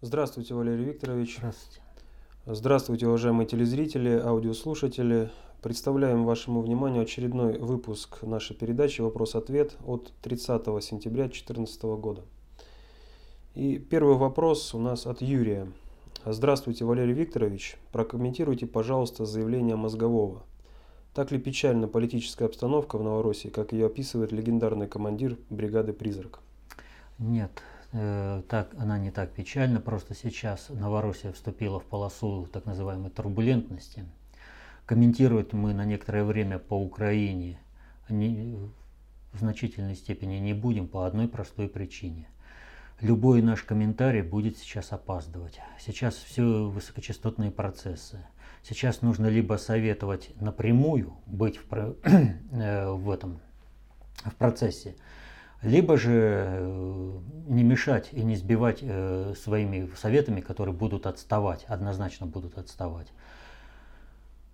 Здравствуйте, Валерий Викторович. Здравствуйте. Здравствуйте, уважаемые телезрители, аудиослушатели. Представляем вашему вниманию очередной выпуск нашей передачи «Вопрос-ответ» от 30 сентября 2014 года. И первый вопрос у нас от Юрия. Здравствуйте, Валерий Викторович. Прокомментируйте, пожалуйста, заявление Мозгового. Так ли печальна политическая обстановка в Новороссии, как ее описывает легендарный командир бригады «Призрак»? Нет, так, она не так печальна, просто сейчас Новороссия вступила в полосу так называемой турбулентности. Комментировать мы на некоторое время по Украине не, в значительной степени не будем по одной простой причине. Любой наш комментарий будет сейчас опаздывать. Сейчас все высокочастотные процессы. Сейчас нужно либо советовать напрямую быть в, э, в этом в процессе, либо же э, не мешать и не сбивать э, своими советами, которые будут отставать, однозначно будут отставать.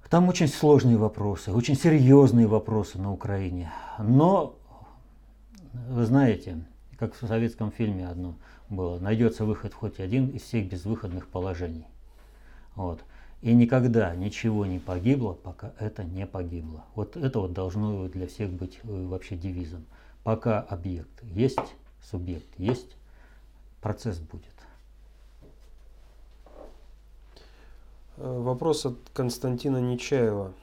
Там очень сложные вопросы, очень серьезные вопросы на Украине. Но, вы знаете, как в советском фильме одно было, найдется выход хоть один из всех безвыходных положений. Вот. И никогда ничего не погибло, пока это не погибло. Вот это вот должно для всех быть э, вообще девизом. Пока объект есть, субъект есть, процесс будет. Э, вопрос от Константина Нечаева.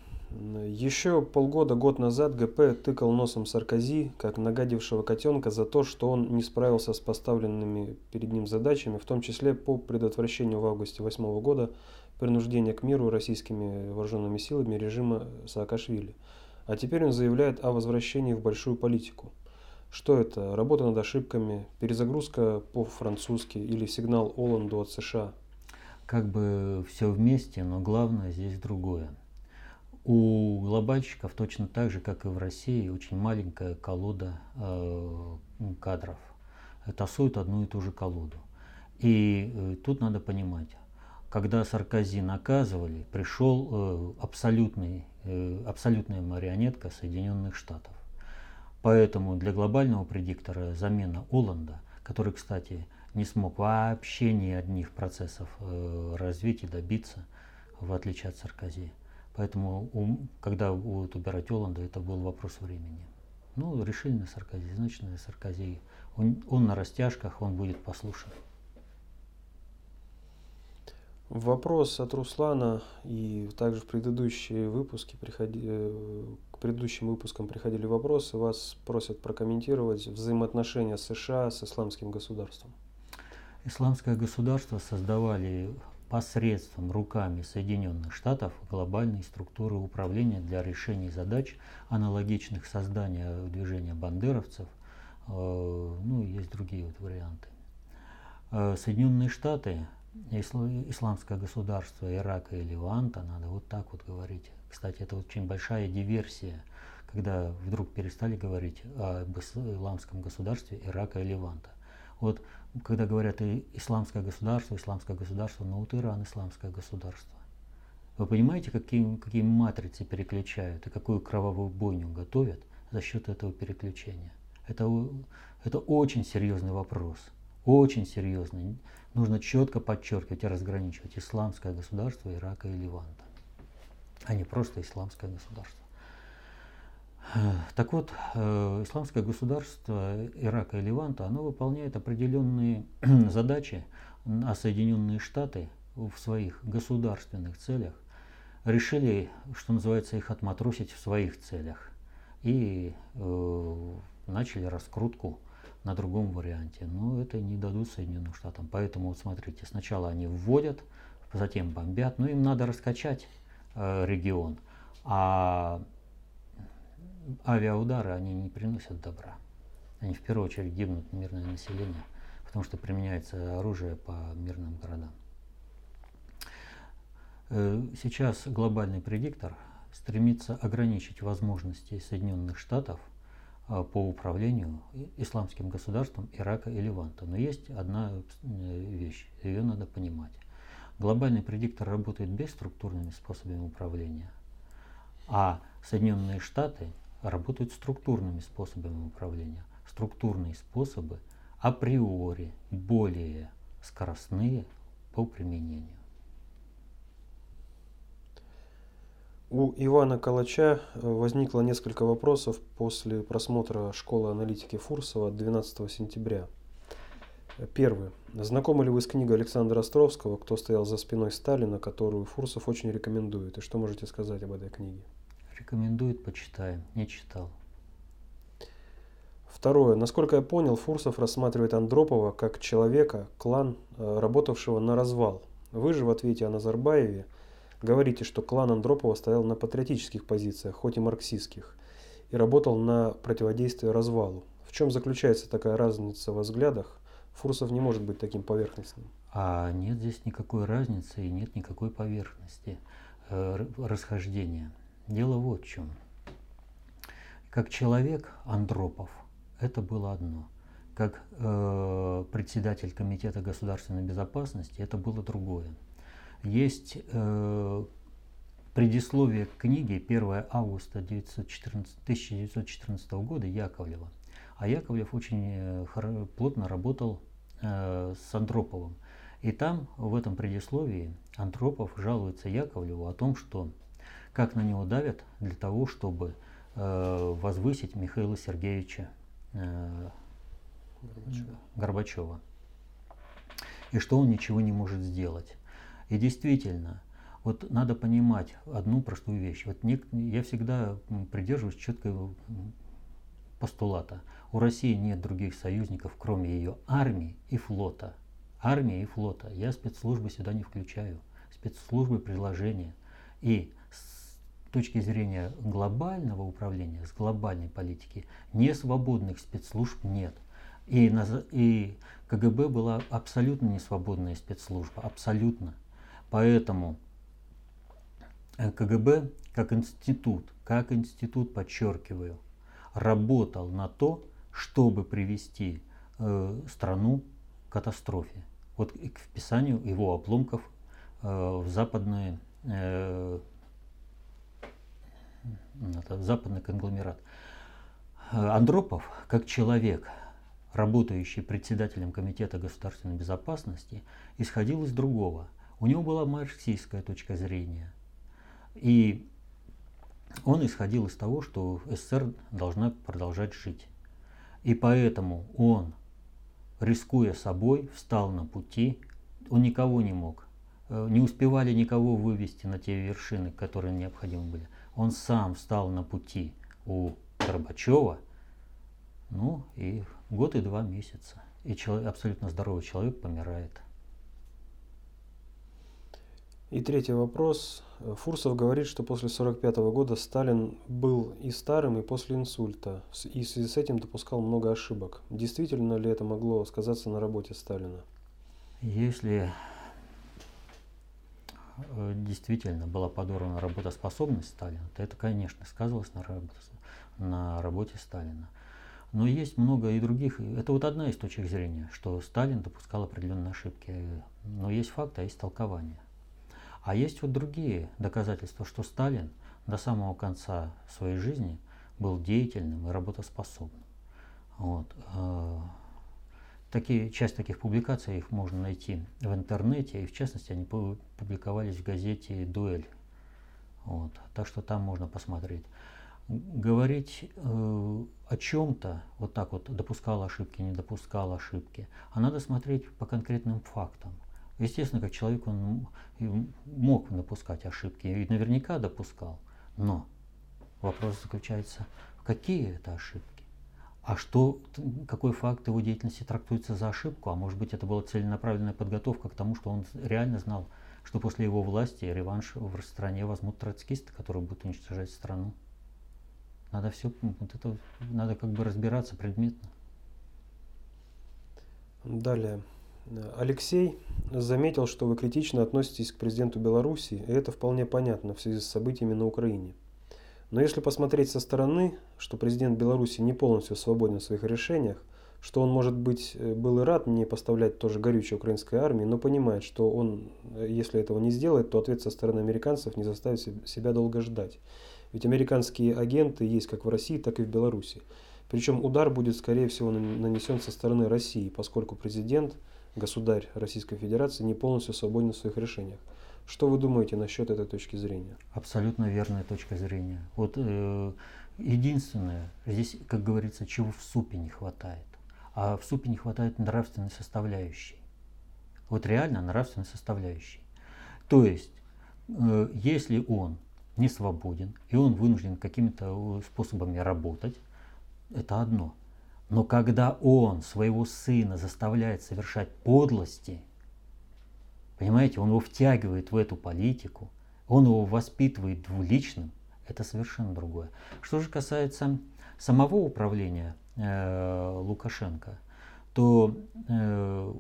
Еще полгода, год назад ГП тыкал носом Саркози, как нагадившего котенка, за то, что он не справился с поставленными перед ним задачами, в том числе по предотвращению в августе 2008 года принуждения к миру российскими вооруженными силами режима Саакашвили. А теперь он заявляет о возвращении в большую политику. Что это? Работа над ошибками, перезагрузка по-французски или сигнал Оланду от США? Как бы все вместе, но главное здесь другое. У глобальщиков точно так же, как и в России, очень маленькая колода э, кадров. Тасуют одну и ту же колоду. И э, тут надо понимать, когда Саркози наказывали, пришел э, абсолютный, э, абсолютная марионетка Соединенных Штатов. Поэтому для глобального предиктора замена Оланда, который, кстати, не смог вообще ни одних процессов э, развить и добиться, в отличие от Саркози. Поэтому, когда будут убирать Оланда, это был вопрос времени. Ну, решили на Саркози, значит, на Саркози. Он, он на растяжках, он будет послушен. Вопрос от Руслана и также в предыдущие выпуски приходи, э, предыдущим выпускам приходили вопросы. Вас просят прокомментировать взаимоотношения США с исламским государством. Исламское государство создавали посредством руками Соединенных Штатов глобальные структуры управления для решения задач, аналогичных созданию движения бандеровцев. Э, ну, есть другие вот варианты. Э, Соединенные Штаты исламское государство Ирака и Леванта, надо вот так вот говорить. Кстати, это очень большая диверсия, когда вдруг перестали говорить об исламском государстве Ирака и Леванта. Вот когда говорят и исламское государство, исламское государство, но вот Иран исламское государство. Вы понимаете, какие, какие матрицы переключают и какую кровавую бойню готовят за счет этого переключения? Это, это очень серьезный вопрос. Очень серьезный нужно четко подчеркивать и разграничивать исламское государство Ирака и Ливанта, а не просто исламское государство. Так вот, э, исламское государство Ирака и Ливанта, оно выполняет определенные задачи, а Соединенные Штаты в своих государственных целях решили, что называется, их отматросить в своих целях и э, начали раскрутку на другом варианте. Но это не дадут Соединенным Штатам. Поэтому вот смотрите, сначала они вводят, затем бомбят. Но им надо раскачать э, регион. А авиаудары, они не приносят добра. Они в первую очередь гибнут мирное население, потому что применяется оружие по мирным городам. Э, сейчас глобальный предиктор стремится ограничить возможности Соединенных Штатов а, по управлению исламским государством Ирака и Леванта. Но есть одна э, вещь, ее надо понимать. Глобальный предиктор работает бесструктурными способами управления, а Соединенные Штаты работают структурными способами управления. Структурные способы априори более скоростные по применению. У Ивана Калача э, возникло несколько вопросов после просмотра школы аналитики Фурсова 12 сентября. Первый. Знакомы ли вы с книгой Александра Островского «Кто стоял за спиной Сталина», которую Фурсов очень рекомендует? И что можете сказать об этой книге? Рекомендует, почитаем. Не читал. Второе. Насколько я понял, Фурсов рассматривает Андропова как человека, клан, э, работавшего на развал. Вы же в ответе о Назарбаеве говорите, что клан Андропова стоял на патриотических позициях, хоть и марксистских, и работал на противодействие развалу. В чем заключается такая разница во взглядах? Фурсов не может быть таким поверхностным. А нет здесь никакой разницы и нет никакой поверхности э, расхождения. Дело вот в чем. Как человек Андропов это было одно. Как э, председатель Комитета государственной безопасности это было другое. Есть э, предисловие к книге 1 августа 1914, 1914 года Яковлева. А Яковлев очень э, плотно работал э, с Андроповым. И там, в этом предисловии, Андропов жалуется Яковлеву о том, что как на него давят для того, чтобы э, возвысить Михаила Сергеевича Э, Горбачева. Горбачева. И что он ничего не может сделать. И действительно, вот надо понимать одну простую вещь. Вот не, я всегда придерживаюсь четкого постулата. У России нет других союзников, кроме ее армии и флота. Армии и флота. Я спецслужбы сюда не включаю. Спецслужбы приложения. И точки зрения глобального управления, с глобальной политики, не свободных спецслужб нет. И, и КГБ была абсолютно не свободная спецслужба, абсолютно. Поэтому э, КГБ как институт, как институт, подчеркиваю, работал на то, чтобы привести э, страну к катастрофе. Вот к вписанию его обломков э, в западные э, это западный конгломерат. Андропов, как человек, работающий председателем Комитета государственной безопасности, исходил из другого. У него была марксистская точка зрения. И он исходил из того, что СССР должна продолжать жить. И поэтому он, рискуя собой, встал на пути, он никого не мог, э, не успевали никого вывести на те вершины, которые необходимы были он сам встал на пути у Горбачева, ну и год и два месяца. И человек, абсолютно здоровый человек помирает. И третий вопрос. Фурсов говорит, что после 1945 года Сталин был и старым, и после инсульта, и в связи с этим допускал много ошибок. Действительно ли это могло сказаться на работе Сталина? Если Э, действительно была подорвана работоспособность Сталина, то это, конечно, сказывалось на, работе, на работе Сталина. Но есть много и других. Это вот одна из точек зрения, что Сталин допускал определенные ошибки. Но есть факты, а есть толкования. А есть вот другие доказательства, что Сталин до самого конца своей жизни был деятельным и работоспособным. Вот. Э, Такие, часть таких публикаций их можно найти в интернете, и в частности они публиковались в газете «Дуэль». Вот. Так что там можно посмотреть. Говорить э, о чем-то, вот так вот, допускал ошибки, не допускал ошибки, а надо смотреть по конкретным фактам. Естественно, как человек он мог допускать ошибки, и наверняка допускал, но вопрос заключается, какие это ошибки. А что, какой факт его деятельности трактуется за ошибку? А может быть это была целенаправленная подготовка к тому, что он реально знал, что после его власти реванш в стране возьмут троцкисты, которые будут уничтожать страну. Надо все, вот это, надо как бы разбираться предметно. Далее. Алексей заметил, что вы критично относитесь к президенту Беларуси, и это вполне понятно в связи с событиями на Украине. Но если посмотреть со стороны, что президент Беларуси не полностью свободен в своих решениях, что он, может быть, э, был и рад не поставлять тоже горючее украинской армии, но понимает, что он, э, если этого не сделает, то ответ со стороны американцев не заставит себя долго ждать. Ведь американские агенты есть как в России, так и в Беларуси. Причем удар будет, скорее всего, нанесен со стороны России, поскольку президент государь Российской Федерации не полностью свободен в своих решениях. Что вы думаете насчет этой точки зрения? Абсолютно верная точка зрения. Вот э, единственное, здесь, как говорится, чего в супе не хватает. А в супе не хватает нравственной составляющей. Вот реально нравственной составляющей. То есть, э, если он не свободен, и он вынужден какими-то э, способами работать, это одно. Но когда он своего сына заставляет совершать подлости, понимаете, он его втягивает в эту политику, он его воспитывает в личном, это совершенно другое. Что же касается самого управления э, Лукашенко, то э,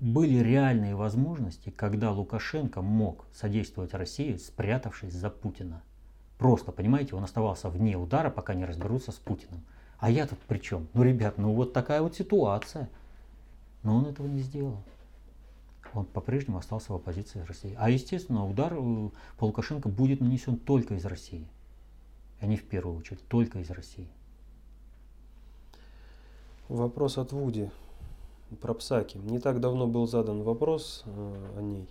были реальные возможности, когда Лукашенко мог содействовать России, спрятавшись за Путина. Просто, понимаете, он оставался вне удара, пока не разберутся с Путиным. А я тут при чем? Ну, ребят, ну вот такая вот ситуация. Но он этого не сделал. Он по-прежнему остался в оппозиции России. А, естественно, удар э, по Лукашенко будет нанесен только из России. А не в первую очередь, только из России. Вопрос от Вуди про Псаки. Не так давно был задан вопрос э, о ней.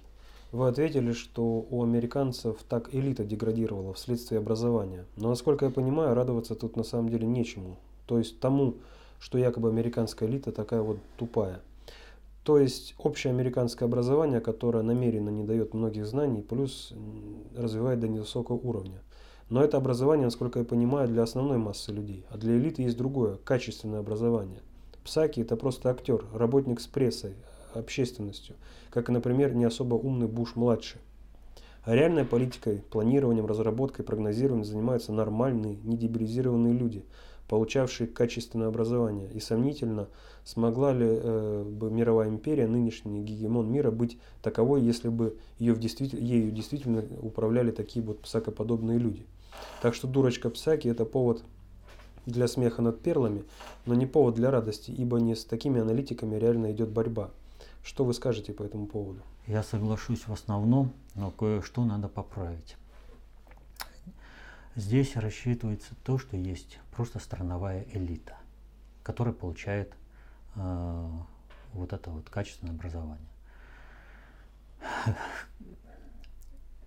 Вы ответили, что у американцев так элита деградировала вследствие образования. Но, насколько я понимаю, радоваться тут на самом деле нечему. То есть тому, что якобы американская элита такая вот тупая. То есть общее американское образование, которое намеренно не дает многих знаний, плюс развивает до невысокого уровня. Но это образование, насколько я понимаю, для основной массы людей. А для элиты есть другое, качественное образование. Псаки это просто актер, работник с прессой, общественностью, как, например, не особо умный Буш-младший. А реальной политикой, планированием, разработкой, прогнозированием занимаются нормальные, недебилизированные люди – получавший качественное образование. И сомнительно, смогла ли э, бы мировая империя, нынешний гегемон мира, быть таковой, если бы ее в действитель... ею действительно управляли такие вот псакоподобные люди. Так что дурочка Псаки это повод для смеха над перлами, но не повод для радости, ибо не с такими аналитиками реально идет борьба. Что вы скажете по этому поводу? Я соглашусь в основном, но кое-что надо поправить. Здесь рассчитывается то, что есть просто страновая элита, которая получает э, вот это вот качественное образование.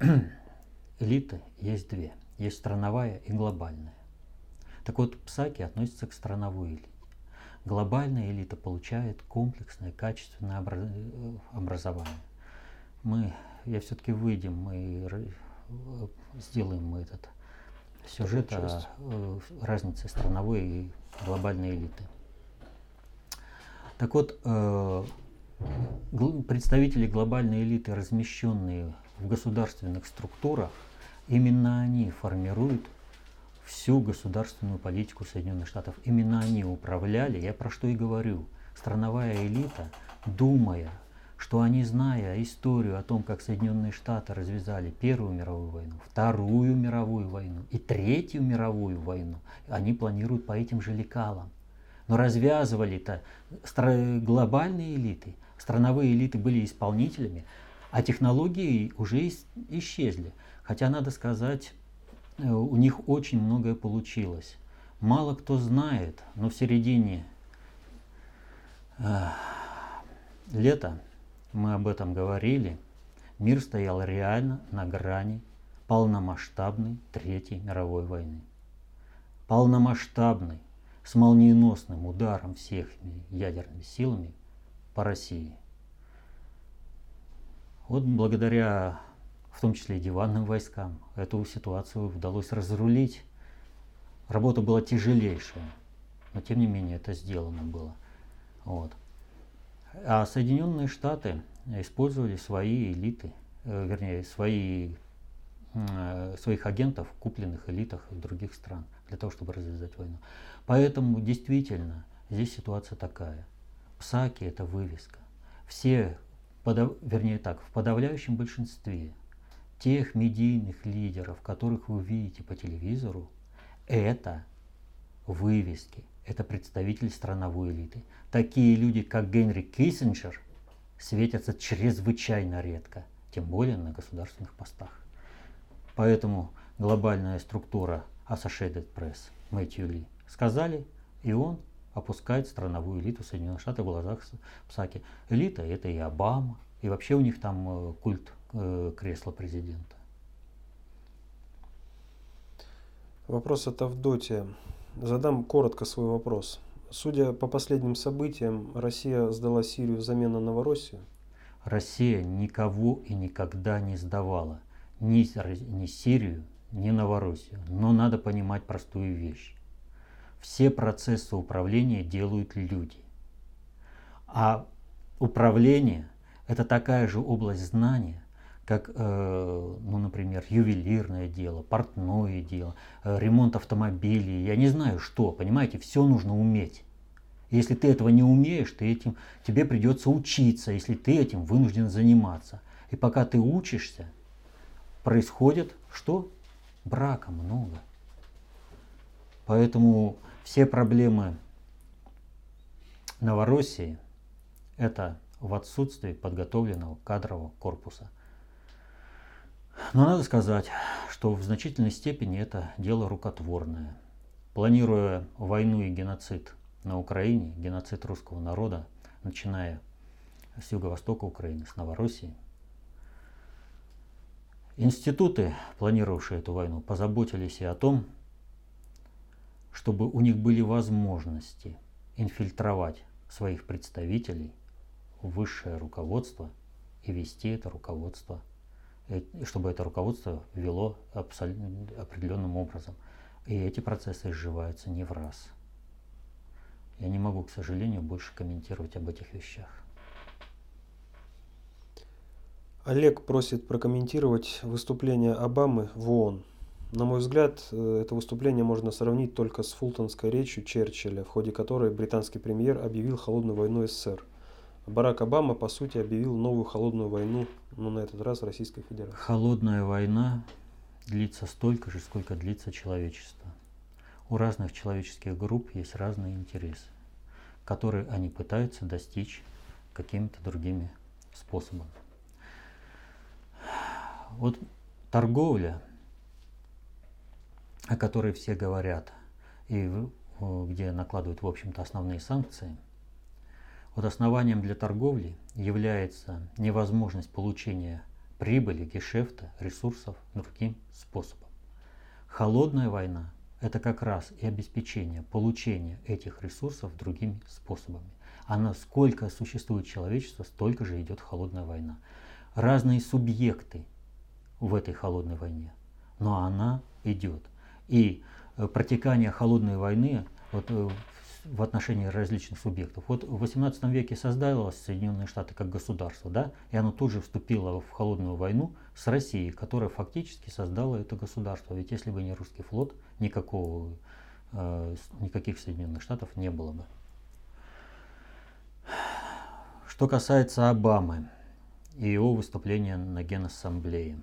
Элиты есть две. Есть страновая и глобальная. Так вот, псаки относятся к страновой элите. Глобальная элита получает комплексное, качественное э, образование. Мы, я все-таки выйдем, мы э, сделаем мы этот сюжет о э, разнице страновой и глобальной элиты. Так вот, э, представители глобальной элиты, размещенные в государственных структурах, именно они формируют всю государственную политику Соединенных Штатов. Именно они управляли, я про что и говорю, страновая элита, думая что они, зная историю о том, как Соединенные Штаты развязали Первую мировую войну, Вторую мировую войну и Третью мировую войну, они планируют по этим же лекалам. Но развязывали-то глобальные элиты, страновые элиты были исполнителями, а технологии уже исчезли. Хотя, надо сказать, э, у них очень многое получилось. Мало кто знает, но в середине э, лета мы об этом говорили, мир стоял реально на грани полномасштабной Третьей мировой войны. Полномасштабной, с молниеносным ударом всех ядерными силами по России. Вот благодаря, в том числе и диванным войскам, эту ситуацию удалось разрулить. Работа была тяжелейшая, но тем не менее это сделано было. Вот. А Соединенные Штаты использовали свои элиты, э, вернее, свои, э, своих агентов, купленных элитах других стран, для того, чтобы развязать войну. Поэтому действительно здесь ситуация такая. Псаки – это вывеска. Все, подав, вернее так, в подавляющем большинстве тех медийных лидеров, которых вы видите по телевизору, это вывески – это представитель страновой элиты. Такие люди, как Генри Киссинджер, светятся чрезвычайно редко, тем более на государственных постах. Поэтому глобальная структура Associated Press, Мэтью Ли, сказали, и он опускает страновую элиту Соединенных Штатов в глазах Псаки. Элита это и Обама, и вообще у них там э, культ э, кресла президента. Вопрос от Авдотия. Задам коротко свой вопрос. Судя по последним событиям, Россия сдала Сирию взамен на Новороссию? Россия никого и никогда не сдавала. Ни, ни Сирию, ни Новороссию. Но надо понимать простую вещь. Все процессы управления делают люди. А управление – это такая же область знания, как, э, ну, например, ювелирное дело, портное дело, э, ремонт автомобилей, я не знаю что, понимаете, все нужно уметь. Если ты этого не умеешь, ты этим, тебе придется учиться, если ты этим вынужден заниматься. И пока ты учишься, происходит что? Брака много. Поэтому все проблемы Новороссии – это в отсутствии подготовленного кадрового корпуса. Но надо сказать, что в значительной степени это дело рукотворное. Планируя войну и геноцид на Украине, геноцид русского народа, начиная с юго-востока Украины, с Новороссии, институты, планировавшие эту войну, позаботились и о том, чтобы у них были возможности инфильтровать своих представителей в высшее руководство и вести это руководство, чтобы это руководство вело определенным образом. И эти процессы изживаются не в раз. Я не могу, к сожалению, больше комментировать об этих вещах. Олег просит прокомментировать выступление Обамы в ООН. На мой взгляд, э, это выступление можно сравнить только с фултонской речью Черчилля, в ходе которой британский премьер объявил холодную войну СССР. Барак Обама, по сути, объявил новую холодную войну, но на этот раз Российской Федерации. Холодная война длится столько же, сколько длится человечество. У разных человеческих групп есть разные интересы, которые они пытаются достичь какими-то другими способами. Вот торговля, о которой все говорят, и где накладывают, в общем-то, основные санкции, вот основанием для торговли является невозможность получения прибыли, гешефта, ресурсов другим способом. Холодная война это как раз и обеспечение получения этих ресурсов другими способами. А насколько существует человечество, столько же идет холодная война. Разные субъекты в этой холодной войне, но она идет. И э, протекание холодной войны вот, э, в отношении различных субъектов. Вот в 18 веке создалось Соединенные Штаты как государство, да, и оно тут же вступило в холодную войну с Россией, которая фактически создала это государство. Ведь если бы не русский флот, никакого, э, никаких Соединенных Штатов не было бы. Что касается Обамы и его выступления на Генассамблее.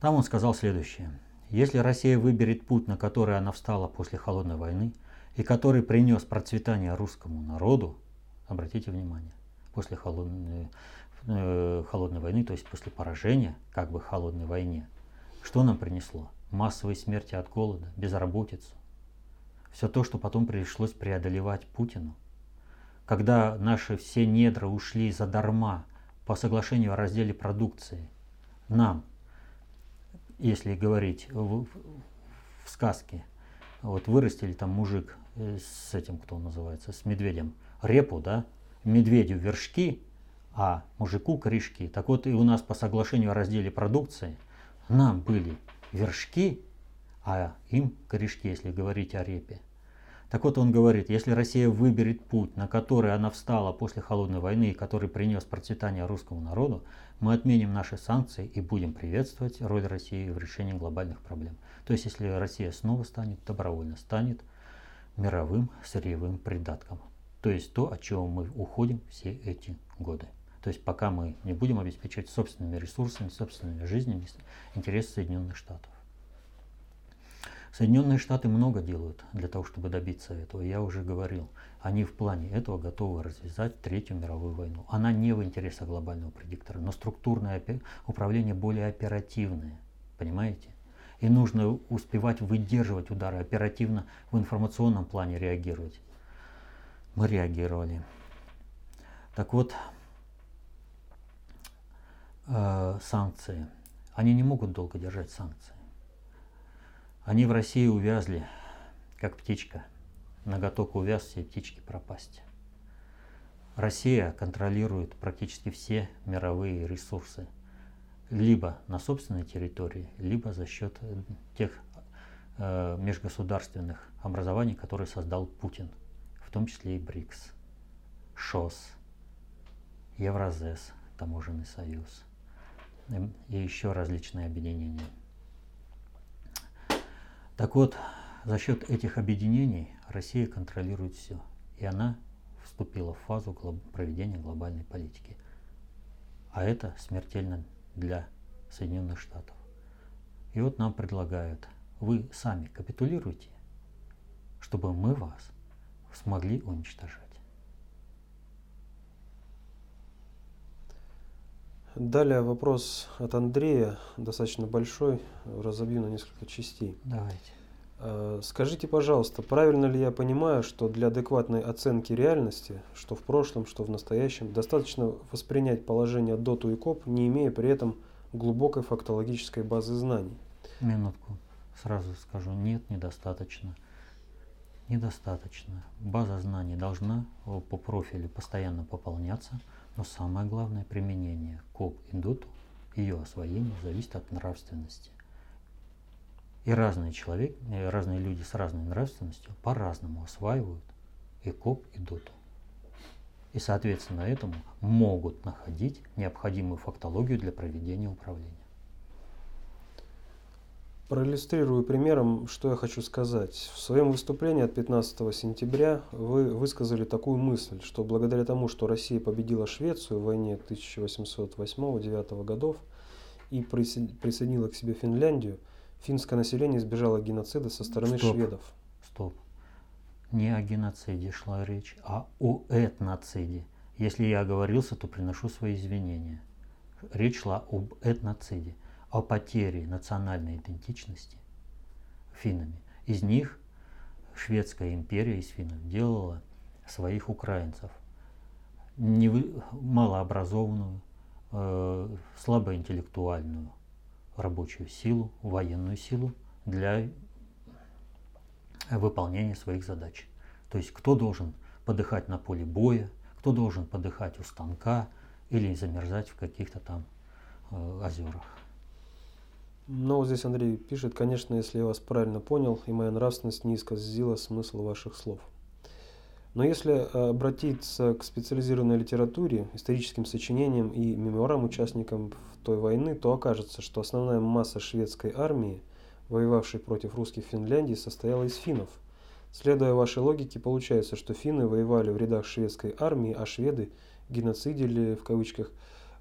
Там он сказал следующее. Если Россия выберет путь, на который она встала после холодной войны, и который принес процветание русскому народу, обратите внимание, после холодной, э, холодной войны, то есть после поражения, как бы холодной войне, что нам принесло? Массовые смерти от голода, безработицу. Все то, что потом пришлось преодолевать Путину. Когда наши все недра ушли задарма по соглашению о разделе продукции, нам если говорить в, в сказке, вот вырастили там мужик э, с этим, кто он называется, с медведем, репу, да, медведю вершки, а мужику корешки. Так вот и у нас по соглашению о разделе продукции нам были вершки, а им корешки, если говорить о репе. Так вот он говорит, если Россия выберет путь, на который она встала после холодной войны и который принес процветание русскому народу, мы отменим наши санкции и будем приветствовать роль России в решении глобальных проблем. То есть если Россия снова станет, добровольно станет мировым сырьевым придатком. То есть то, от чего мы уходим все эти годы. То есть пока мы не будем обеспечивать собственными ресурсами, собственными жизнями интересы Соединенных Штатов. Соединенные Штаты много делают для того, чтобы добиться этого. Я уже говорил, они в плане этого готовы развязать Третью мировую войну. Она не в интересах глобального предиктора, но структурное управление более оперативное. Понимаете? И нужно успевать выдерживать удары, оперативно в информационном плане реагировать. Мы реагировали. Так вот, э, санкции. Они не могут долго держать санкции. Они в России увязли, как птичка. Ноготок увяз, все птички пропасть. Россия контролирует практически все мировые ресурсы – либо на собственной территории, либо за счет э, тех э, межгосударственных образований, которые создал Путин, в том числе и БРИКС, ШОС, Евразес, Таможенный союз и еще различные объединения. Так вот, за счет этих объединений Россия контролирует все, и она вступила в фазу проведения глобальной политики. А это смертельно для Соединенных Штатов. И вот нам предлагают, вы сами капитулируйте, чтобы мы вас смогли уничтожать. Далее вопрос от Андрея, достаточно большой, разобью на несколько частей. Давайте. Э, скажите, пожалуйста, правильно ли я понимаю, что для адекватной оценки реальности, что в прошлом, что в настоящем, достаточно воспринять положение доту и коп, не имея при этом глубокой фактологической базы знаний? Минутку. Сразу скажу, нет, недостаточно. Недостаточно. База знаний должна по профилю постоянно пополняться, но самое главное применение КОП и ДОТу, ее освоение зависит от нравственности. И разные человек, разные люди с разной нравственностью по-разному осваивают и КОП, и ДОТу. И, соответственно, этому могут находить необходимую фактологию для проведения управления. Проиллюстрирую примером, что я хочу сказать. В своем выступлении от 15 сентября вы высказали такую мысль, что благодаря тому, что Россия победила Швецию в войне 1808-1809 годов и присоединила к себе Финляндию – Финское население избежало геноцида со стороны Стоп. шведов. Стоп. Не о геноциде шла речь, а о этноциде. Если я оговорился, то приношу свои извинения. Речь шла об этноциде, о потере национальной идентичности финнами. Из них Шведская империя из финнов делала своих украинцев, не малообразованную, э, слабоинтеллектуальную, рабочую силу, военную силу для выполнения своих задач. То есть кто должен подыхать на поле боя, кто должен подыхать у станка или замерзать в каких-то там э, озерах. Ну, вот здесь Андрей пишет, конечно, если я вас правильно понял, и моя нравственность не исказила смысл ваших слов. Но если обратиться к специализированной литературе, историческим сочинениям и мемуарам участникам той войны, то окажется, что основная масса шведской армии, воевавшей против русских в Финляндии, состояла из финнов. Следуя вашей логике, получается, что финны воевали в рядах шведской армии, а шведы геноцидили, в кавычках,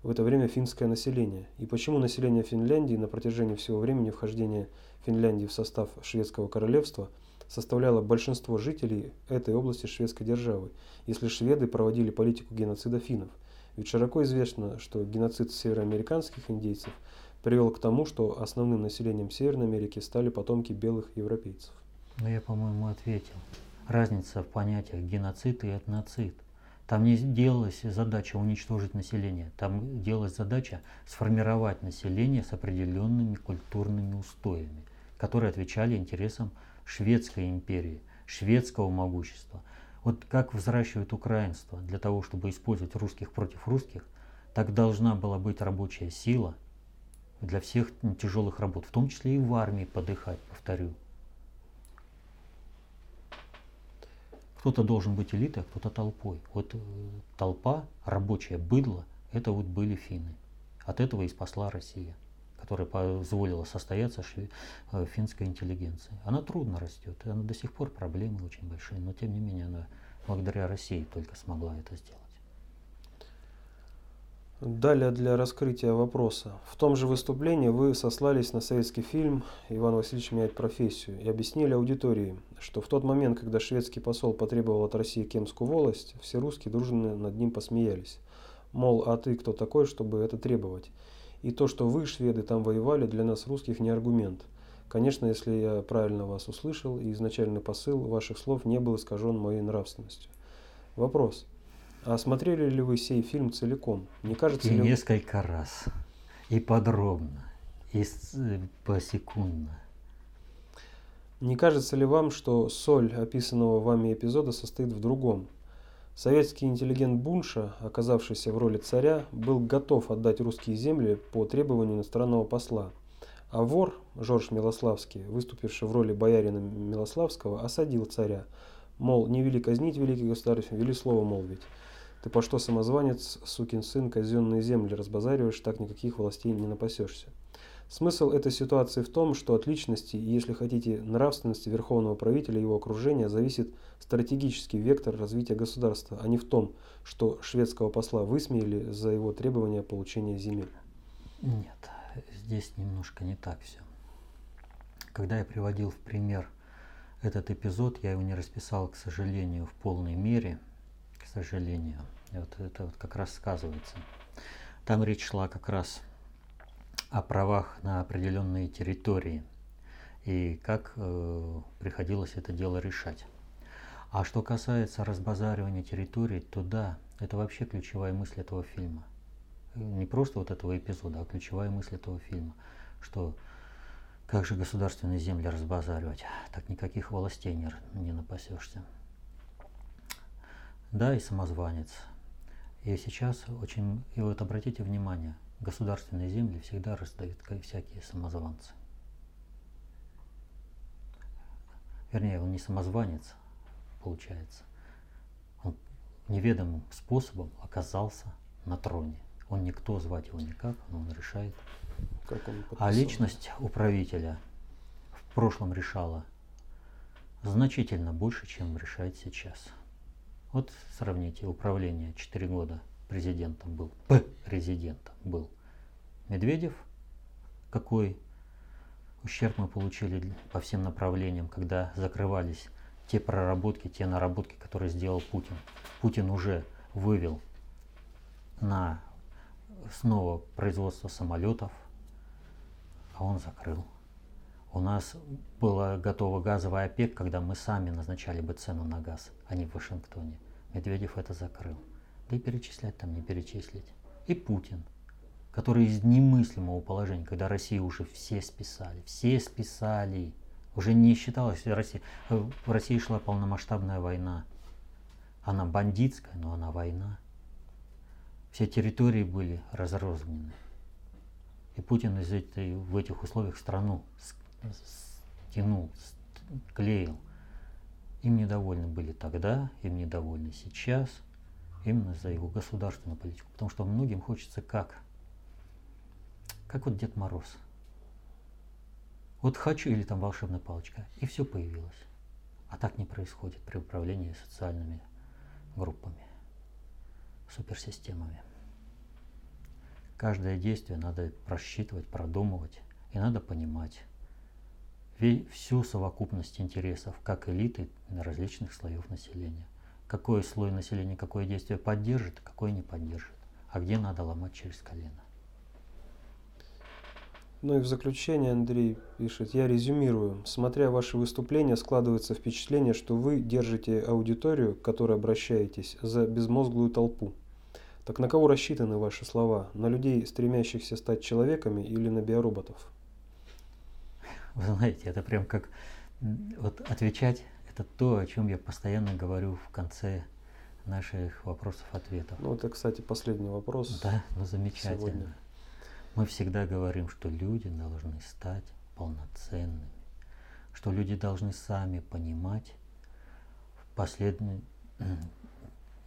в это время финское население. И почему население Финляндии на протяжении всего времени вхождения Финляндии в состав шведского королевства – составляло большинство жителей этой области шведской державы, если шведы проводили политику геноцида финнов. Ведь широко известно, что геноцид североамериканских индейцев привел к тому, что основным населением Северной Америки стали потомки белых европейцев. Ну, я, по-моему, ответил. Разница в понятиях геноцид и этноцид. Там не делалась задача уничтожить население, там делалась задача сформировать население с определенными культурными устоями, которые отвечали интересам шведской империи, шведского могущества. Вот как взращивают украинство для того, чтобы использовать русских против русских, так должна была быть рабочая сила для всех тяжелых работ, в том числе и в армии подыхать, повторю. Кто-то должен быть элитой, а кто-то толпой. Вот э, толпа, рабочая быдло, это вот были финны. От этого и спасла Россия которая позволила состояться э, финской интеллигенции. Она трудно растет, она до сих пор проблемы очень большие, но тем не менее она благодаря России только смогла это сделать. Далее для раскрытия вопроса. В том же выступлении вы сослались на советский фильм «Иван Васильевич меняет профессию» и объяснили аудитории, что в тот момент, когда шведский посол потребовал от России Кемскую волость, все русские дружно над ним посмеялись. Мол, а ты кто такой, чтобы это требовать? И то, что вы, шведы, там воевали, для нас, русских, не аргумент. Конечно, если я правильно вас услышал, и изначальный посыл ваших слов не был искажен моей нравственностью. Вопрос. А смотрели ли вы сей фильм целиком? Не кажется и ли... несколько раз. И подробно. И посекундно. Не кажется ли вам, что соль описанного вами эпизода состоит в другом? Советский интеллигент Бунша, оказавшийся в роли царя, был готов отдать русские земли по требованию иностранного посла. А вор Жорж Милославский, выступивший в роли боярина Милославского, осадил царя. Мол, не вели казнить великий государь, вели слово молвить. Ты по что самозванец, сукин сын, казенные земли разбазариваешь, так никаких властей не напасешься. Смысл этой ситуации в том, что от личности и, если хотите, нравственности верховного правителя и его окружения зависит стратегический вектор развития государства, а не в том, что шведского посла высмеяли за его требования получения земель. Нет, здесь немножко не так все. Когда я приводил в пример этот эпизод, я его не расписал, к сожалению, в полной мере, сожалению. И вот это вот как раз сказывается. Там речь шла как раз о правах на определенные территории и как э, приходилось это дело решать. А что касается разбазаривания территорий, то да, это вообще ключевая мысль этого фильма. Не просто вот этого эпизода, а ключевая мысль этого фильма, что как же государственные земли разбазаривать, так никаких властей не, не напасешься. Да, и самозванец. И сейчас очень, и вот обратите внимание, государственные земли всегда раздают всякие самозванцы. Вернее, он не самозванец, получается. Он неведомым способом оказался на троне. Он никто, звать его никак, но он решает. Как он а личность управителя в прошлом решала значительно больше, чем решает сейчас. Вот сравните управление. 4 года президентом был, президентом был. Медведев, какой ущерб мы получили по всем направлениям, когда закрывались те проработки, те наработки, которые сделал Путин. Путин уже вывел на снова производство самолетов, а он закрыл. У нас была готова газовая ОПЕК, когда мы сами назначали бы цену на газ, а не в Вашингтоне. Медведев это закрыл. Да и перечислять там не перечислить. И Путин, который из немыслимого положения, когда Россию уже все списали, все списали, уже не считалось, Россия, в России шла полномасштабная война. Она бандитская, но она война. Все территории были разрознены. И Путин из этой, в этих условиях страну стянул, клеил. Им недовольны были тогда, им недовольны сейчас – именно за его государственную политику. Потому что многим хочется как? Как вот Дед Мороз. Вот хочу или там волшебная палочка, и все появилось. А так не происходит при управлении социальными группами, суперсистемами. Каждое действие надо просчитывать, продумывать, и надо понимать всю совокупность интересов как элиты различных слоев населения – какой слой населения какое действие поддержит, какое не поддержит, а где надо ломать через колено. Ну и в заключение Андрей пишет, я резюмирую. Смотря ваши выступления, складывается впечатление, что вы держите аудиторию, к которой обращаетесь, за безмозглую толпу. Так на кого рассчитаны ваши слова? На людей, стремящихся стать человеками или на биороботов? Вы знаете, это прям как вот отвечать это то, о чем я постоянно говорю в конце наших вопросов-ответов. Ну, это, кстати, последний вопрос. Да, ну замечательно. Сегодня. Мы всегда говорим, что люди должны стать полноценными, что люди должны сами понимать последние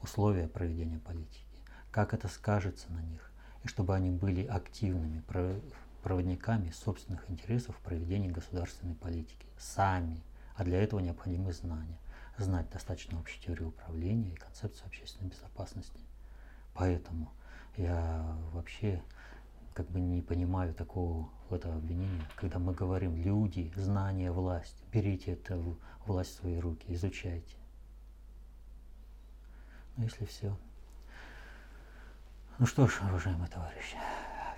условия проведения политики, как это скажется на них, и чтобы они были активными проводниками собственных интересов в проведении государственной политики, сами а для этого необходимы знания. Знать достаточно общей теории управления и концепцию общественной безопасности. Поэтому я вообще как бы не понимаю такого этого обвинения, когда мы говорим люди, знания, власть. Берите эту власть в свои руки, изучайте. Ну, если все. Ну что ж, уважаемые товарищи,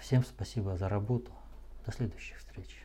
всем спасибо за работу. До следующих встреч.